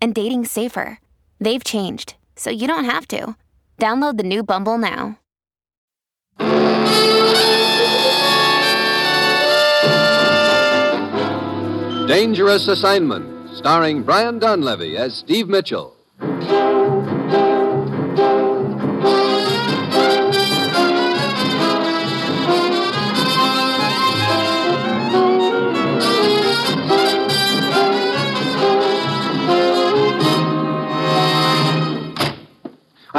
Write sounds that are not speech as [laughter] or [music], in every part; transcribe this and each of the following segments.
and dating safer. They've changed, so you don't have to. Download the new Bumble now. Dangerous Assignment, starring Brian Donlevy as Steve Mitchell.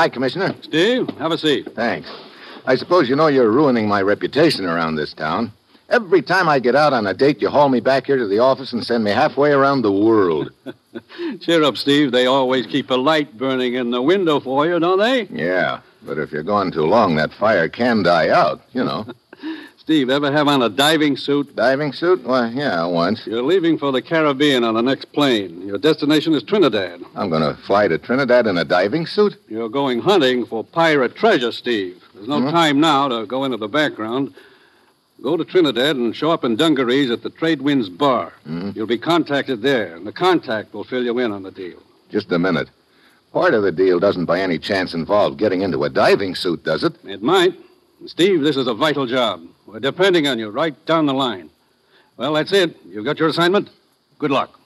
Hi, Commissioner. Steve, have a seat. Thanks. I suppose you know you're ruining my reputation around this town. Every time I get out on a date, you haul me back here to the office and send me halfway around the world. [laughs] Cheer up, Steve. They always keep a light burning in the window for you, don't they? Yeah, but if you're gone too long, that fire can die out, you know. [laughs] Steve, ever have on a diving suit? Diving suit? Why, yeah, once. You're leaving for the Caribbean on the next plane. Your destination is Trinidad. I'm going to fly to Trinidad in a diving suit? You're going hunting for pirate treasure, Steve. There's no Mhm. time now to go into the background. Go to Trinidad and show up in dungarees at the Trade Winds Bar. Mhm. You'll be contacted there, and the contact will fill you in on the deal. Just a minute. Part of the deal doesn't by any chance involve getting into a diving suit, does it? It might. Steve, this is a vital job. We're depending on you right down the line. Well, that's it. You've got your assignment. Good luck.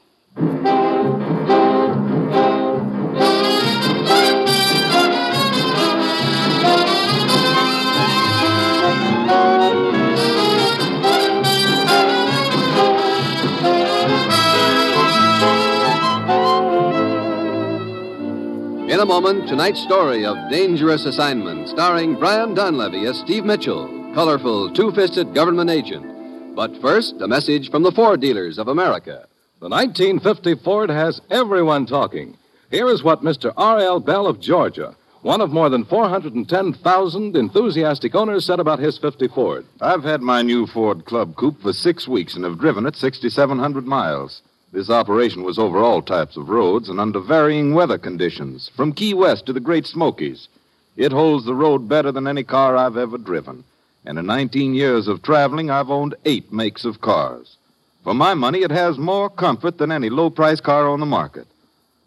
In a moment, tonight's story of Dangerous Assignment, starring Brian Donlevy as Steve Mitchell, colorful, two fisted government agent. But first, a message from the Ford dealers of America. The 1950 Ford has everyone talking. Here is what Mr. R.L. Bell of Georgia, one of more than 410,000 enthusiastic owners, said about his 50 Ford. I've had my new Ford Club Coupe for six weeks and have driven it 6,700 miles. This operation was over all types of roads and under varying weather conditions, from Key West to the Great Smokies. It holds the road better than any car I've ever driven. And in 19 years of traveling, I've owned eight makes of cars. For my money, it has more comfort than any low price car on the market.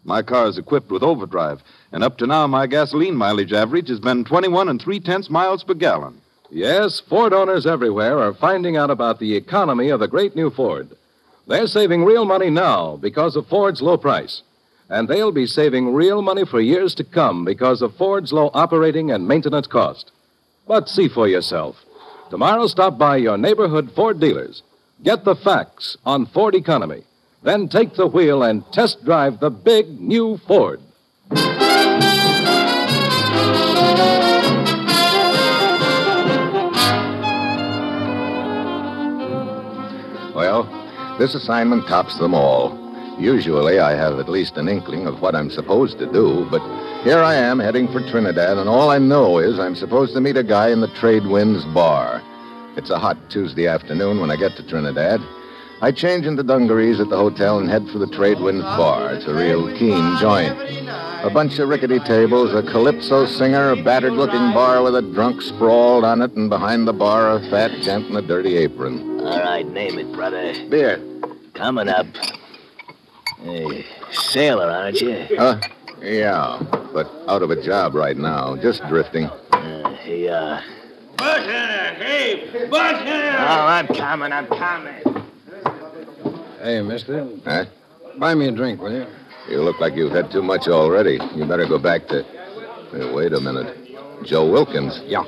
My car is equipped with overdrive, and up to now, my gasoline mileage average has been 21 and three tenths miles per gallon. Yes, Ford owners everywhere are finding out about the economy of the great new Ford. They're saving real money now because of Ford's low price. And they'll be saving real money for years to come because of Ford's low operating and maintenance cost. But see for yourself. Tomorrow, stop by your neighborhood Ford dealers. Get the facts on Ford economy. Then take the wheel and test drive the big new Ford. Well, this assignment tops them all. Usually, I have at least an inkling of what I'm supposed to do, but here I am heading for Trinidad, and all I know is I'm supposed to meet a guy in the Trade Winds bar. It's a hot Tuesday afternoon when I get to Trinidad. I change into dungarees at the hotel and head for the Trade Winds bar. It's a real keen joint. A bunch of rickety tables, a calypso singer, a battered looking bar with a drunk sprawled on it, and behind the bar, a fat gent in a dirty apron. All right, name it, brother. Beer. Coming up. Hey, sailor, aren't you? Huh? Yeah, but out of a job right now, just drifting. Uh, he, uh... Bartender, hey, bartender! Oh, I'm coming, I'm coming. Hey, mister. Huh? Buy me a drink, will you? You look like you've had too much already. You better go back to. Hey, wait a minute. Joe Wilkins. Yeah.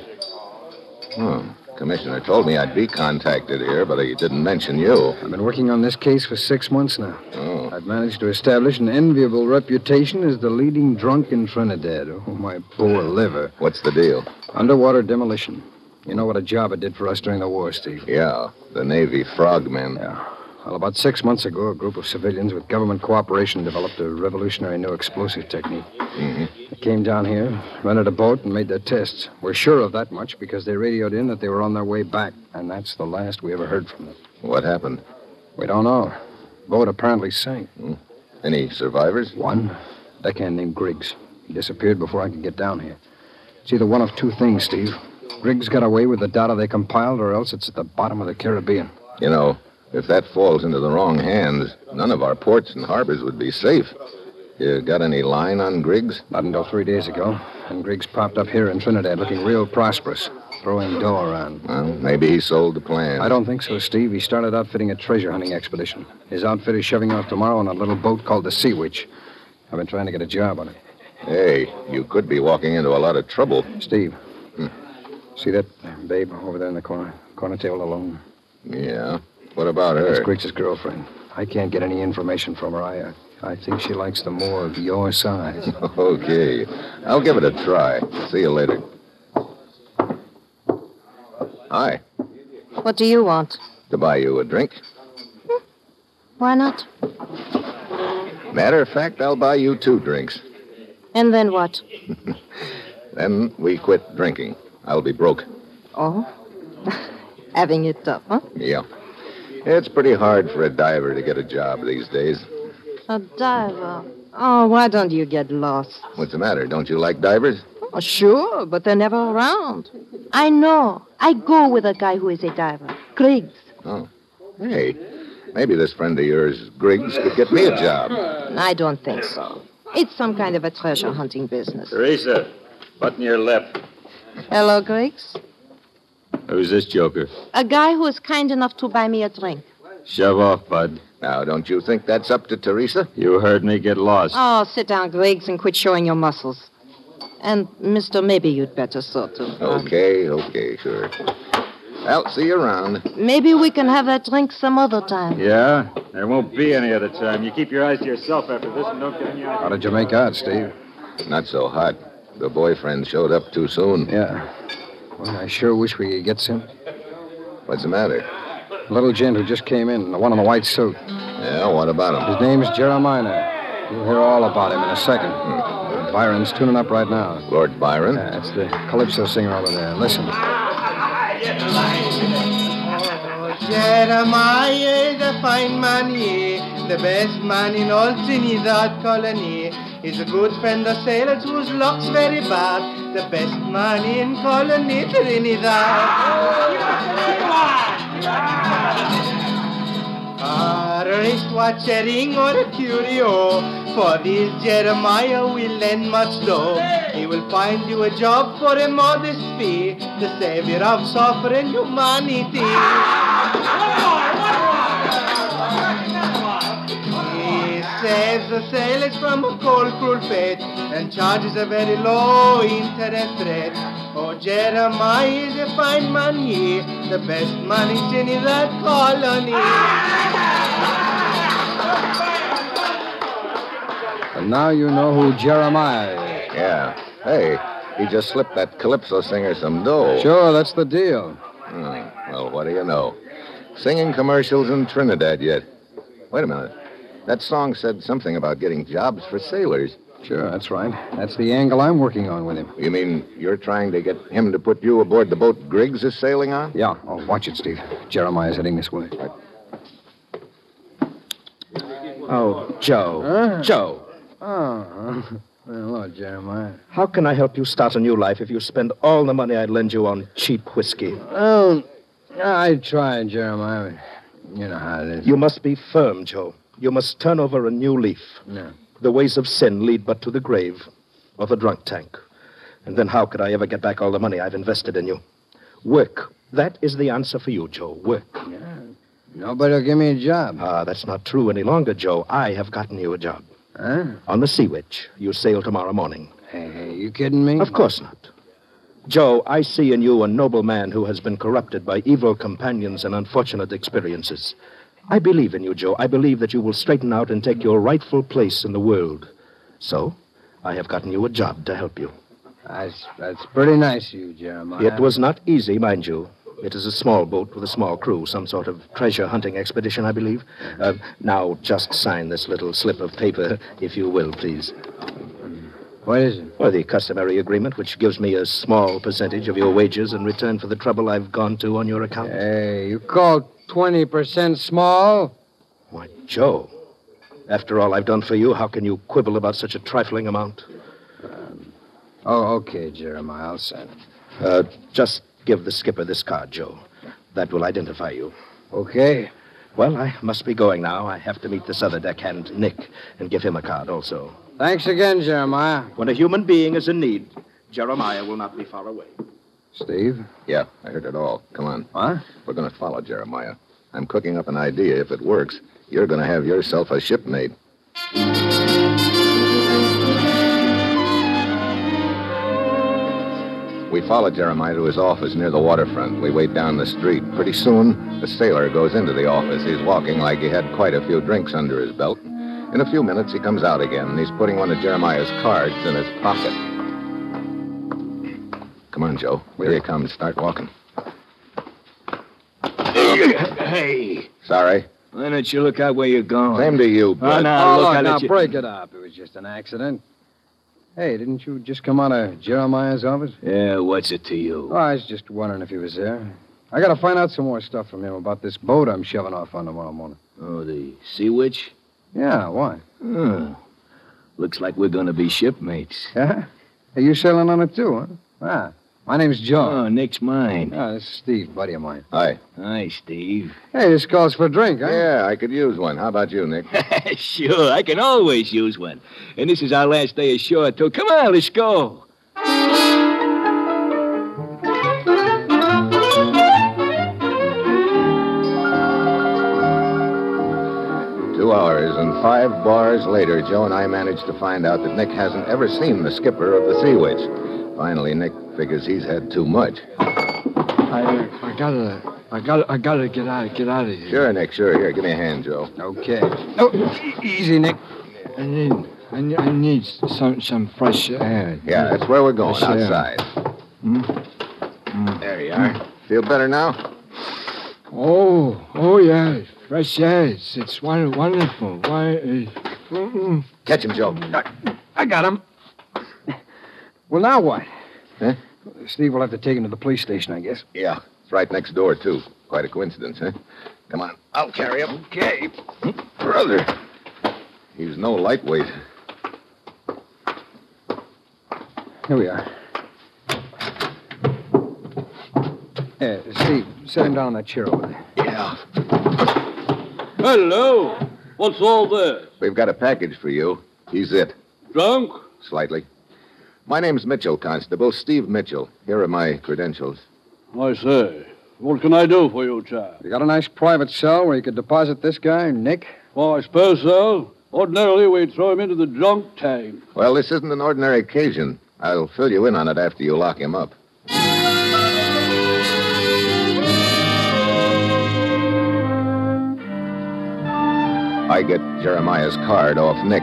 Hmm. Commissioner told me I'd be contacted here, but he didn't mention you. I've been working on this case for six months now. Oh. I've managed to establish an enviable reputation as the leading drunk in Trinidad. Oh, my poor liver. What's the deal? Underwater demolition. You know what a job it did for us during the war, Steve. Yeah, the Navy frogmen. Yeah. Well, about six months ago, a group of civilians with government cooperation developed a revolutionary new explosive technique. Mm-hmm. They came down here, rented a boat, and made their tests. We're sure of that much because they radioed in that they were on their way back, and that's the last we ever heard from them. What happened? We don't know. Boat apparently sank. Hmm. Any survivors? One, deckhand named Griggs. He disappeared before I could get down here. It's either one of two things, Steve. Griggs got away with the data they compiled, or else it's at the bottom of the Caribbean. You know, if that falls into the wrong hands, none of our ports and harbors would be safe. You got any line on Griggs? Not until three days ago. And Griggs popped up here in Trinidad looking real prosperous, throwing dough around. Well, maybe he sold the plan. I don't think so, Steve. He started outfitting a treasure hunting expedition. His outfit is shoving off tomorrow on a little boat called the Sea Witch. I've been trying to get a job on it. Hey, you could be walking into a lot of trouble. Steve. Hmm. See that babe over there in the corner? Corner table alone. Yeah. What about her? That's Griggs' girlfriend. I can't get any information from her. I, uh, I think she likes the more of your size. [laughs] okay. I'll give it a try. See you later. Hi. What do you want? To buy you a drink. Hmm. Why not? Matter of fact, I'll buy you two drinks. And then what? [laughs] Then we quit drinking. I'll be broke. Oh? [laughs] Having it tough, huh? Yeah. It's pretty hard for a diver to get a job these days. A diver. Oh, why don't you get lost? What's the matter? Don't you like divers? Oh, sure, but they're never around. I know. I go with a guy who is a diver. Griggs. Oh. Hey, maybe this friend of yours, Griggs, could get me a job. I don't think so. It's some kind of a treasure hunting business. Teresa, button your lip. Hello, Griggs. Who's this joker? A guy who is kind enough to buy me a drink. Shove off, bud. Now, don't you think that's up to Teresa? You heard me get lost. Oh, sit down, Griggs, and quit showing your muscles. And, mister, maybe you'd better sort of. uh, Okay, okay, sure. Well, see you around. Maybe we can have that drink some other time. Yeah? There won't be any other time. You keep your eyes to yourself after this and don't get any How did you make out, Steve? Not so hot. The boyfriend showed up too soon. Yeah. Well, I sure wish we could get some. What's the matter? A little gent who just came in, the one in the white suit. Yeah, what about him? His name's Jeremiah. You'll hear all about him in a second. Byron's tuning up right now. Lord Byron? Yeah, it's the calypso singer over there. Listen. Oh, Jeremiah is a fine man, he, the best man in all Trinidad colony. He's a good friend of sailors whose luck's very bad. The best man in colony Trinidad. Ah, A wristwatch, a ring, or a curio. For this Jeremiah will lend much dough. He will find you a job for a modest fee. The savior of suffering humanity. Ah! Ah! Saves the sailors from a cold, cruel fate and charges a very low interest rate. Oh, Jeremiah is a fine man, he, the best man in that colony. And now you know who Jeremiah is. Yeah. Hey, he just slipped that calypso singer some dough. Sure, that's the deal. Hmm, Well, what do you know? Singing commercials in Trinidad yet. Wait a minute. That song said something about getting jobs for sailors. Sure, that's right. That's the angle I'm working on with him. You mean you're trying to get him to put you aboard the boat Griggs is sailing on? Yeah. Oh, watch it, Steve. Jeremiah's heading this way. Oh, Joe. Joe, Oh, [laughs] hello, Jeremiah. how can I help you start a new life if you spend all the money I'd lend you on cheap whiskey? Well, I tried, Jeremiah. You know how it is. You must be firm, Joe. You must turn over a new leaf. No. The ways of sin lead but to the grave or the drunk tank. And then how could I ever get back all the money I've invested in you? Work. That is the answer for you, Joe. Work. Yeah. Nobody will give me a job. Ah, that's not true any longer, Joe. I have gotten you a job. Huh? On the Sea Witch. You sail tomorrow morning. Hey, you kidding me? Of course not. Joe, I see in you a noble man who has been corrupted by evil companions and unfortunate experiences. I believe in you, Joe. I believe that you will straighten out and take your rightful place in the world. So, I have gotten you a job to help you. That's, that's pretty nice of you, Jeremiah. It was not easy, mind you. It is a small boat with a small crew, some sort of treasure hunting expedition, I believe. Uh, now, just sign this little slip of paper, if you will, please. What is it? Well, the customary agreement, which gives me a small percentage of your wages in return for the trouble I've gone to on your account. Hey, you call 20% small? Why, Joe, after all I've done for you, how can you quibble about such a trifling amount? Oh, okay, Jeremiah. I'll sign it. Uh, just give the skipper this card, Joe. That will identify you. Okay. Well, I must be going now. I have to meet this other deckhand, Nick, and give him a card also. Thanks again, Jeremiah. When a human being is in need, Jeremiah will not be far away. Steve? Yeah, I heard it all. Come on. What? We're going to follow Jeremiah. I'm cooking up an idea. If it works, you're going to have yourself a shipmate. We follow Jeremiah to his office near the waterfront. We wait down the street. Pretty soon, the sailor goes into the office. He's walking like he had quite a few drinks under his belt. In a few minutes, he comes out again, and he's putting one of Jeremiah's cards in his pocket. Come on, Joe. Here he comes. Start walking. Hey, Sorry. why don't you look out where you're going? Same to you, bud. now, oh, look, look, now, you... break it up. It was just an accident. Hey, didn't you just come out of Jeremiah's office? Yeah, what's it to you? Oh, I was just wondering if he was there. I gotta find out some more stuff from him about this boat I'm shoving off on tomorrow morning. Oh, the Sea Witch? Yeah, why? Oh, looks like we're going to be shipmates. [laughs] Yeah? Hey, you sailing on it too, huh? Ah, my name's Joe. Oh, Nick's mine. Ah, this is Steve, buddy of mine. Hi. Hi, Steve. Hey, this calls for a drink, huh? Yeah, I could use one. How about you, Nick? [laughs] sure, I can always use one. And this is our last day ashore, too. Come on, let's go. Two hours and five bars later, Joe and I managed to find out that Nick hasn't ever seen the skipper of the Sea Witch. Finally, Nick figures he's had too much. I, I gotta, I gotta, I gotta get out, get out of here. Sure, Nick, sure. Here, give me a hand, Joe. Okay. E- easy, Nick. I need, I need, I need some, some fresh air. Yeah, that's where we're going, Fresh outside. Hmm? There you are. Feel better now? Oh, oh yeah, fresh air. It's, it's wonderful. Why? Uh, mm-mm. Catch him, Joe. I got him. Well, now what? Huh? Steve will have to take him to the police station, I guess. Yeah, it's right next door, too. Quite a coincidence, huh? Come on, I'll carry him. Okay. Hmm? Brother. He's no lightweight. Here we are. Yeah, Steve, set him down on that chair over there. Yeah. Hello. What's all this? We've got a package for you. He's it. Drunk? Slightly. My name's Mitchell, Constable. Steve Mitchell. Here are my credentials. I say. What can I do for you, chap? You got a nice private cell where you could deposit this guy, Nick? Well, I suppose so. Ordinarily, we'd throw him into the drunk tank. Well, this isn't an ordinary occasion. I'll fill you in on it after you lock him up. I get Jeremiah's card off Nick.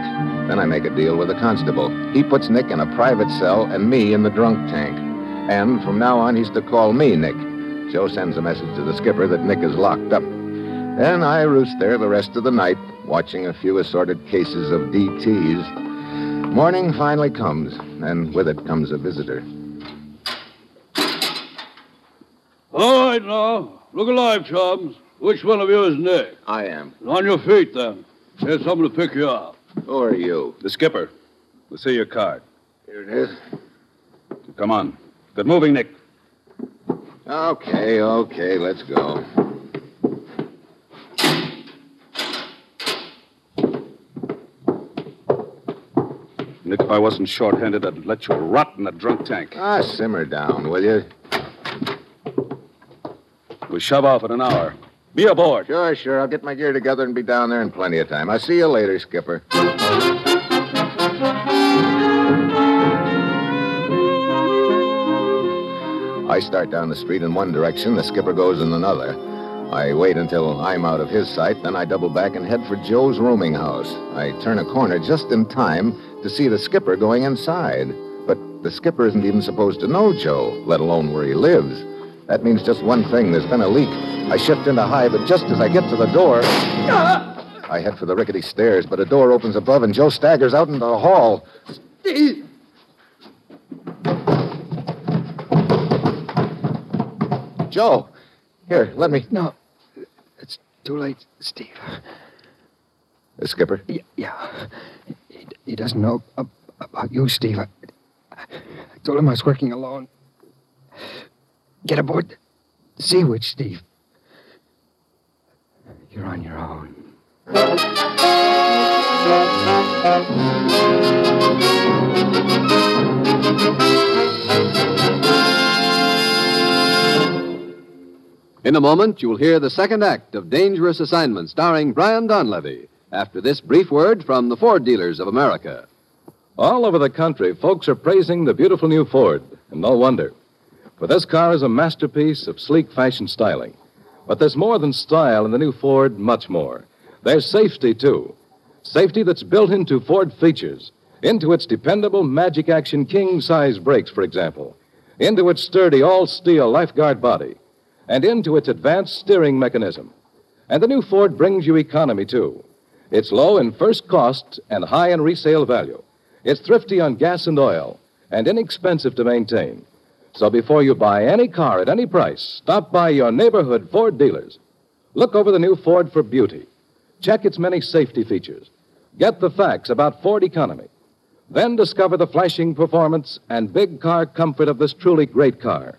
Then I make a deal with the constable. He puts Nick in a private cell and me in the drunk tank. And from now on, he's to call me Nick. Joe sends a message to the skipper that Nick is locked up. Then I roost there the rest of the night, watching a few assorted cases of DTs. Morning finally comes, and with it comes a visitor. All right, now. Look alive, chums. Which one of you is Nick? I am. On your feet, then. Here's someone to pick you up. Who are you? The skipper. We'll see your card. Here it is. Come on. Good moving, Nick. Okay, okay, let's go. Nick, if I wasn't short-handed, I'd let you rot in a drunk tank. Ah, simmer down, will you? We'll shove off in an hour. Be aboard. Sure, sure. I'll get my gear together and be down there in plenty of time. I'll see you later, Skipper. I start down the street in one direction, the skipper goes in another. I wait until I'm out of his sight, then I double back and head for Joe's rooming house. I turn a corner just in time to see the skipper going inside. But the skipper isn't even supposed to know Joe, let alone where he lives. That means just one thing. There's been a leak. I shift into high, but just as I get to the door, ah! I head for the rickety stairs, but a door opens above and Joe staggers out into the hall. Steve! Joe, here, let me. No, it's too late, Steve. The skipper? Y- yeah. He, he doesn't know ab- about you, Steve. I, I told him I was working alone. Get aboard the Sea Witch, Steve. You're on your own. In a moment, you'll hear the second act of Dangerous Assignment starring Brian Donlevy after this brief word from the Ford dealers of America. All over the country, folks are praising the beautiful new Ford, and no wonder. For this car is a masterpiece of sleek fashion styling. But there's more than style in the new Ford, much more. There's safety, too. Safety that's built into Ford features, into its dependable Magic Action king size brakes, for example, into its sturdy all steel lifeguard body, and into its advanced steering mechanism. And the new Ford brings you economy, too. It's low in first cost and high in resale value. It's thrifty on gas and oil and inexpensive to maintain. So before you buy any car at any price, stop by your neighborhood Ford dealers. Look over the new Ford for beauty. Check its many safety features. Get the facts about Ford economy. Then discover the flashing performance and big car comfort of this truly great car.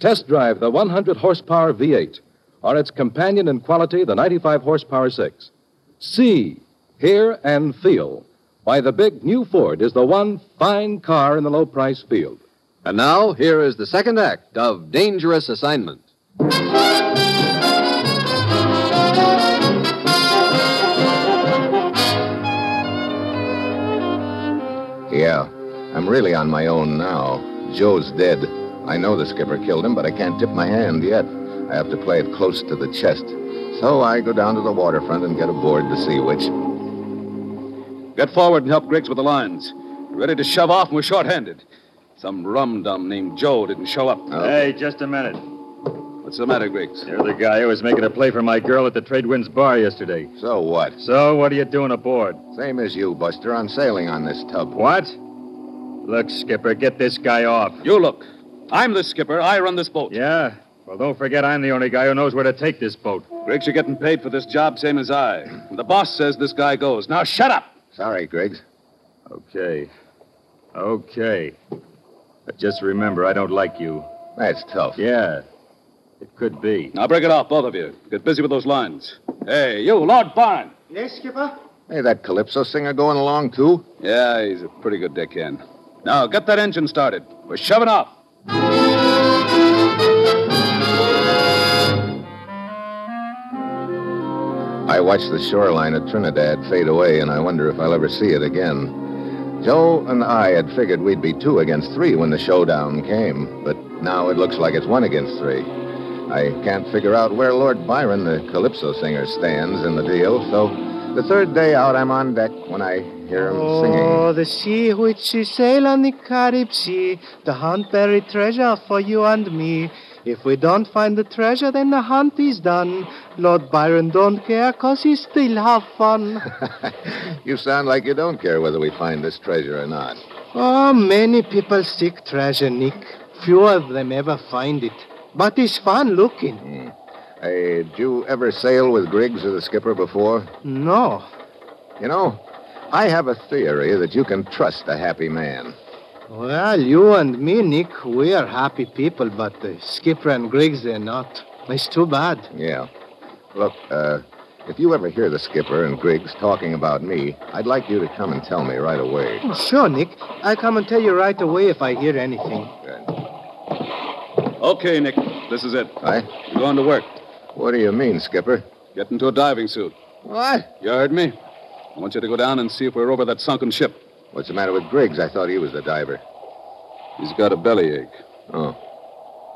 Test drive the 100 horsepower V8 or its companion in quality, the 95 horsepower 6. See, hear, and feel why the big new Ford is the one fine car in the low price field. And now, here is the second act of Dangerous Assignment. Yeah, I'm really on my own now. Joe's dead. I know the skipper killed him, but I can't tip my hand yet. I have to play it close to the chest. So I go down to the waterfront and get aboard the Sea Witch. Get forward and help Griggs with the lines. We're ready to shove off, and we're short-handed. Some rum dum named Joe didn't show up. Hey, just a minute. What's the matter, Griggs? You're the guy who was making a play for my girl at the Trade Winds bar yesterday. So what? So, what are you doing aboard? Same as you, Buster. I'm sailing on this tub. What? Look, Skipper, get this guy off. You look. I'm the skipper. I run this boat. Yeah? Well, don't forget I'm the only guy who knows where to take this boat. Griggs, you're getting paid for this job, same as I. The boss says this guy goes. Now shut up! Sorry, Griggs. Okay. Okay. But just remember, I don't like you. That's tough. Yeah. It could be. Now break it off, both of you. Get busy with those lines. Hey, you, Lord Byron. Yes, Skipper? Hey, that Calypso singer going along, too? Yeah, he's a pretty good deckhand. Now get that engine started. We're shoving off. I watch the shoreline of Trinidad fade away, and I wonder if I'll ever see it again. Joe and I had figured we'd be two against three when the showdown came, but now it looks like it's one against three. I can't figure out where Lord Byron, the Calypso singer, stands in the deal, so the third day out, I'm on deck when I hear him oh, singing. Oh, the Sea Witch she sail on the Carib Sea, the hunt buried treasure for you and me. If we don't find the treasure, then the hunt is done. Lord Byron don't care, 'cause he still have fun. [laughs] You sound like you don't care whether we find this treasure or not. oh, many people seek treasure, Nick. Few of them ever find it. But it's fun looking. Hmm. Hey, did you ever sail with Griggs or the skipper before? No. You know, I have a theory that you can trust a happy man. Well, you and me, Nick, we are happy people, but uh, Skipper and Griggs, they're not. It's too bad. Yeah. Look, uh, if you ever hear the skipper and Griggs talking about me, I'd like you to come and tell me right away. Sure, Nick. I'll come and tell you right away if I hear anything. Okay, Nick. This is it. Aye? You're going to work. What do you mean, skipper? Get into a diving suit. What? You heard me? I want you to go down and see if we're over that sunken ship. What's the matter with Griggs? I thought he was the diver. He's got a bellyache. Oh.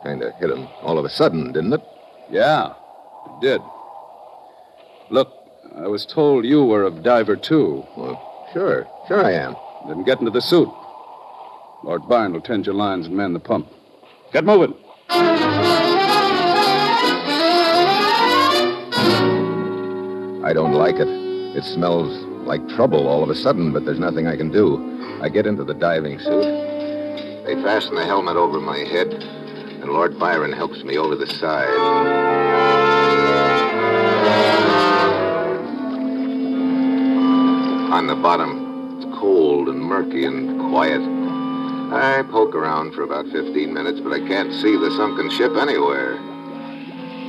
Kind of hit him all of a sudden, didn't it? Yeah, it did. Look, I was told you were a diver, too. Well, sure. Sure I am. Then get into the suit. Lord Byron will tend your lines and man the pump. Get moving. I don't like it. It smells like trouble all of a sudden, but there's nothing I can do. I get into the diving suit. They fasten the helmet over my head, and Lord Byron helps me over the side. On the bottom, it's cold and murky and quiet. I poke around for about 15 minutes, but I can't see the sunken ship anywhere.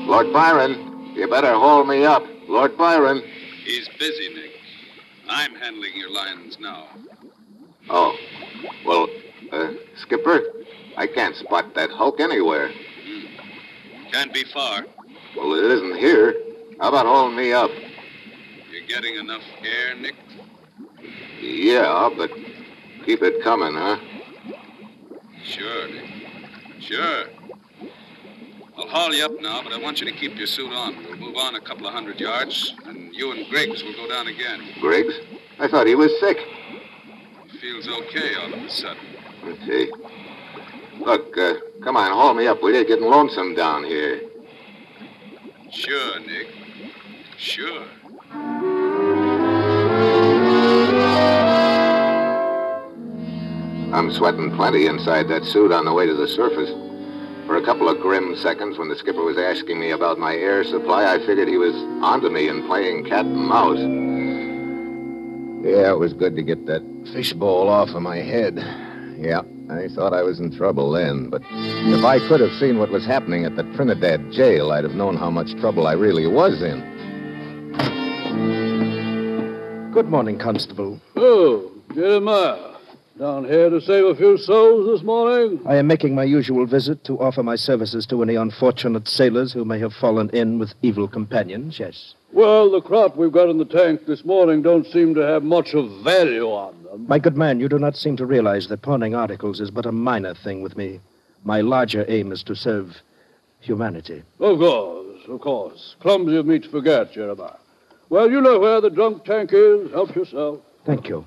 Lord Byron, you better haul me up. Lord Byron. He's busy, Nick. I'm handling your lines now. Oh, well, uh, Skipper, I can't spot that hulk anywhere. Can't be far. Well, it isn't here. How about hauling me up? You're getting enough air, Nick? Yeah, but keep it coming, huh? Sure, Nick. Sure. I'll haul you up now, but I want you to keep your suit on. We'll move on a couple of hundred yards, and you and Griggs will go down again. Griggs? I thought he was sick. Feels okay all of a sudden. Let's see. Look, uh, come on, haul me up, will you? Getting lonesome down here. Sure, Nick. Sure. I'm sweating plenty inside that suit on the way to the surface. For a couple of grim seconds, when the skipper was asking me about my air supply, I figured he was onto me and playing cat and mouse. Yeah, it was good to get that fishbowl off of my head. Yeah, I thought I was in trouble then, but if I could have seen what was happening at the Trinidad jail, I'd have known how much trouble I really was in. Good morning, Constable. Oh, Jeremiah. Down here to save a few souls this morning? I am making my usual visit to offer my services to any unfortunate sailors who may have fallen in with evil companions, yes. Well, the crop we've got in the tank this morning don't seem to have much of value on them. My good man, you do not seem to realize that pawning articles is but a minor thing with me. My larger aim is to serve humanity. Of course, of course. Clumsy of me to forget, Jeremiah. Well, you know where the drunk tank is. Help yourself. Thank you.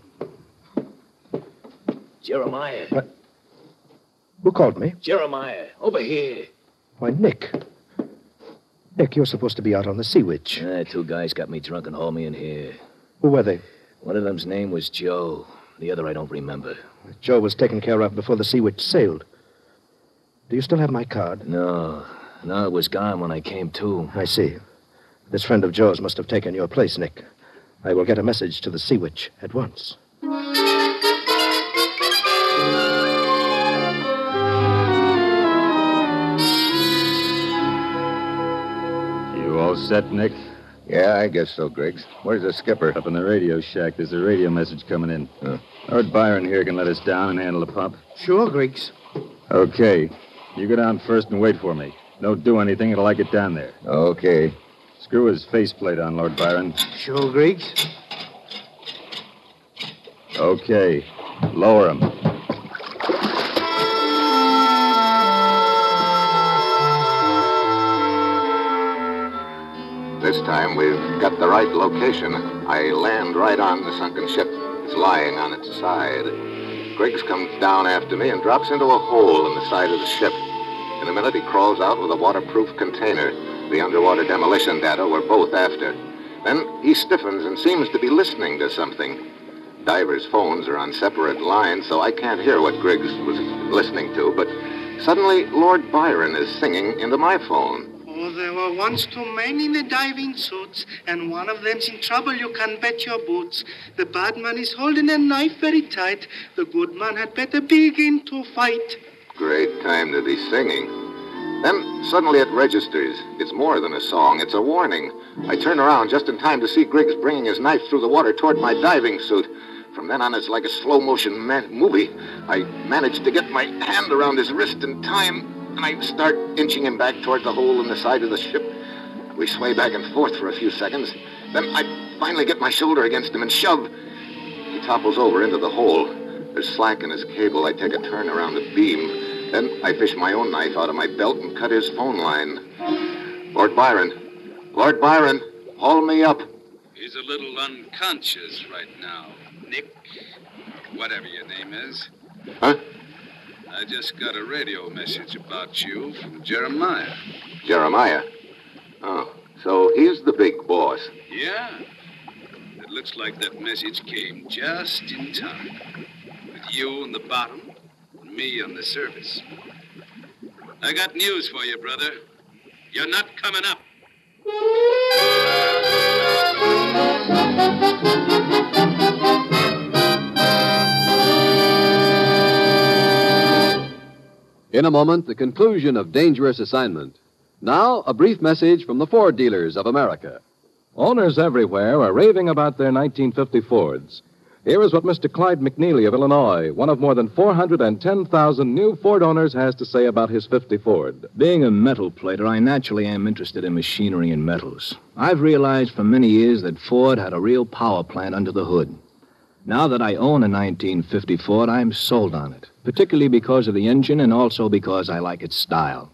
Jeremiah. What? Who called me? Jeremiah, over here. Why, Nick. Nick, you're supposed to be out on the Sea Witch. Ah, two guys got me drunk and hauled me in here. Who were they? One of them's name was Joe. The other I don't remember. Joe was taken care of before the Sea Witch sailed. Do you still have my card? No. No, it was gone when I came to. I see. This friend of Joe's must have taken your place, Nick. I will get a message to the Sea Witch at once. All set, Nick? Yeah, I guess so, Griggs. Where's the skipper? Up in the radio shack. There's a radio message coming in. Lord Byron here can let us down and handle the pump. Sure, Griggs. Okay. You go down first and wait for me. Don't do anything until I get down there. Okay. Screw his faceplate on, Lord Byron. Sure, Griggs. Okay. Lower him. This time we've got the right location. I land right on the sunken ship. It's lying on its side. Griggs comes down after me and drops into a hole in the side of the ship. In a minute, he crawls out with a waterproof container. The underwater demolition data we're both after. Then he stiffens and seems to be listening to something. Divers' phones are on separate lines, so I can't hear what Griggs was listening to, but suddenly Lord Byron is singing into my phone. There were once two men in the diving suits, and one of them's in trouble, you can bet your boots. The bad man is holding a knife very tight. The good man had better begin to fight. Great time to be singing. Then suddenly it registers. It's more than a song, it's a warning. I turn around just in time to see Griggs bringing his knife through the water toward my diving suit. From then on, it's like a slow motion ma- movie. I manage to get my hand around his wrist in time, and I start inching him back toward the hole in the side of the ship. We sway back and forth for a few seconds. Then I finally get my shoulder against him and shove. He topples over into the hole. There's slack in his cable. I take a turn around the beam. Then I fish my own knife out of my belt and cut his phone line. Lord Byron. Lord Byron, haul me up. He's a little unconscious right now, Nick. Whatever your name is. Huh? I just got a radio message about you from Jeremiah. Jeremiah. Oh, So he's the big boss. Yeah. It looks like that message came just in time. With you on the bottom, and me on the surface. I got news for you, brother. You're not coming up. [laughs] In a moment, the conclusion of Dangerous Assignment. Now, a brief message from the Ford dealers of America. Owners everywhere are raving about their 1950 Fords. Here is what Mr. Clyde McNeely of Illinois, one of more than 410,000 new Ford owners, has to say about his 50 Ford. Being a metal plater, I naturally am interested in machinery and metals. I've realized for many years that Ford had a real power plant under the hood. Now that I own a 1950 Ford, I'm sold on it, particularly because of the engine and also because I like its style.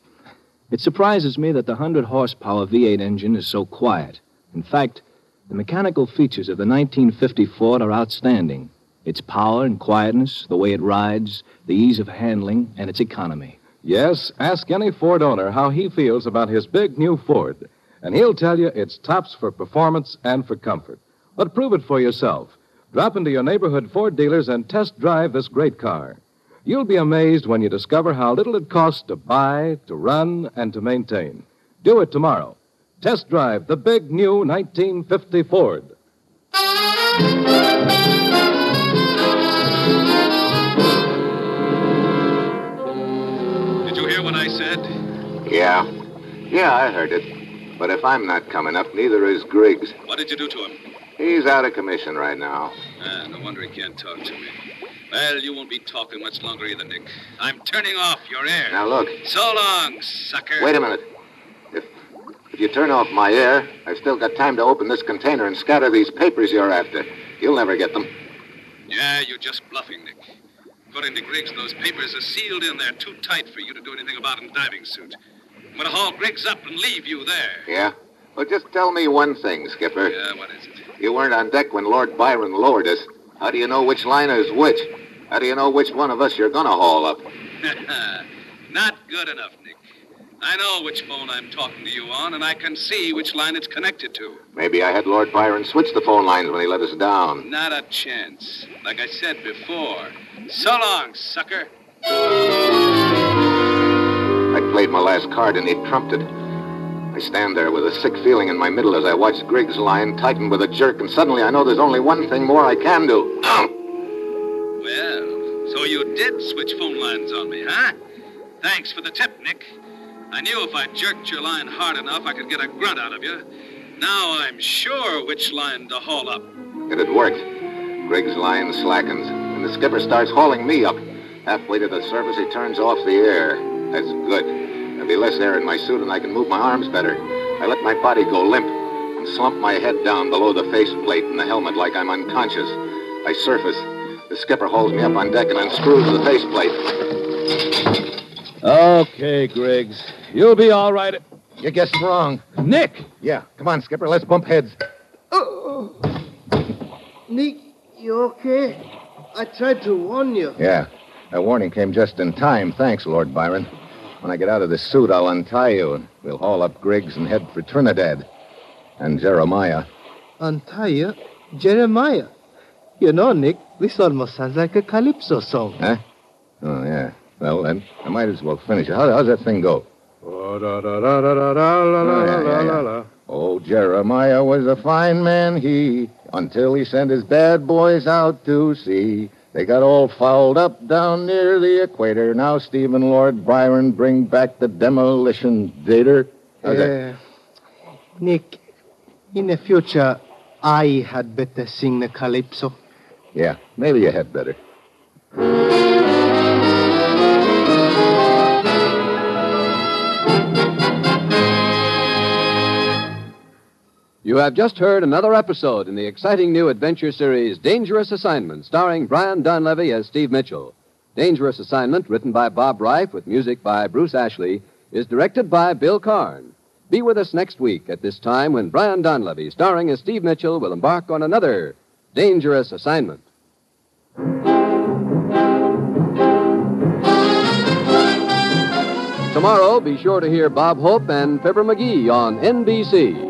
It surprises me that the 100 horsepower V8 engine is so quiet. In fact, the mechanical features of the 1950 Ford are outstanding. Its power and quietness, the way it rides, the ease of handling, and its economy. Yes, ask any Ford owner how he feels about his big new Ford, and he'll tell you it's tops for performance and for comfort. But prove it for yourself. Drop into your neighborhood Ford dealers and test drive this great car. You'll be amazed when you discover how little it costs to buy, to run, and to maintain. Do it tomorrow. Test drive the big new 1950 Ford. Did you hear what I said? Yeah. Yeah, I heard it. But if I'm not coming up, neither is Griggs. What did you do to him? He's out of commission right now. Ah, no wonder he can't talk to me. Well, you won't be talking much longer either, Nick. I'm turning off your air. Now look. So long, sucker. Wait a minute. If if you turn off my air, I've still got time to open this container and scatter these papers you're after. You'll never get them. Yeah, you're just bluffing, Nick. According to Griggs, those papers are sealed in there too tight for you to do anything about in diving suit. I'm going to haul Griggs up and leave you there. Yeah? Well, just tell me one thing, Skipper. Yeah, what is it? You weren't on deck when Lord Byron lowered us. How do you know which liner is which? How do you know which one of us you're gonna haul up? [laughs] Not good enough, Nick. I know which phone I'm talking to you on, and I can see which line it's connected to. Maybe I had Lord Byron switch the phone lines when he let us down. Not a chance. Like I said before. So long, sucker. I played my last card and he trumped it. I stand there with a sick feeling in my middle as I watch Griggs' line tighten with a jerk, and suddenly I know there's only one thing more I can do. Oh. Well, so you did switch phone lines on me, huh? Thanks for the tip, Nick. I knew if I jerked your line hard enough, I could get a grunt out of you. Now I'm sure which line to haul up. It had worked. Griggs' line slackens, and the skipper starts hauling me up. Halfway to the surface, he turns off the air. That's good. There'll be less air in my suit, and I can move my arms better. I let my body go limp and slump my head down below the faceplate in the helmet like I'm unconscious. I surface. The skipper holds me up on deck and unscrews the faceplate. Okay, Griggs. You'll be all right. You guessed wrong. Nick! Yeah, come on, Skipper. Let's bump heads. Oh. Nick, you okay? I tried to warn you. Yeah, that warning came just in time. Thanks, Lord Byron. When I get out of this suit, I'll untie you, and we'll haul up Griggs and head for Trinidad. And Jeremiah. Untie you? Jeremiah. You know, Nick, this almost sounds like a calypso song. Huh? Oh, yeah. Well, then, I might as well finish it. How, how's that thing go? Oh, da, da, da, da, da, da, la, la, yeah, yeah, la, la. Oh, Jeremiah was a fine man, he, until he sent his bad boys out to sea. They got all fouled up down near the equator. Now Stephen Lord Byron bring back the demolition dater. That? Uh, Nick, in the future, I had better sing the calypso. Yeah, maybe you had better. You have just heard another episode in the exciting new adventure series Dangerous Assignment, starring Brian Donlevy as Steve Mitchell. Dangerous Assignment, written by Bob Reif with music by Bruce Ashley, is directed by Bill Karn. Be with us next week at this time when Brian Donlevy, starring as Steve Mitchell, will embark on another Dangerous Assignment. Tomorrow, be sure to hear Bob Hope and Fibber McGee on NBC.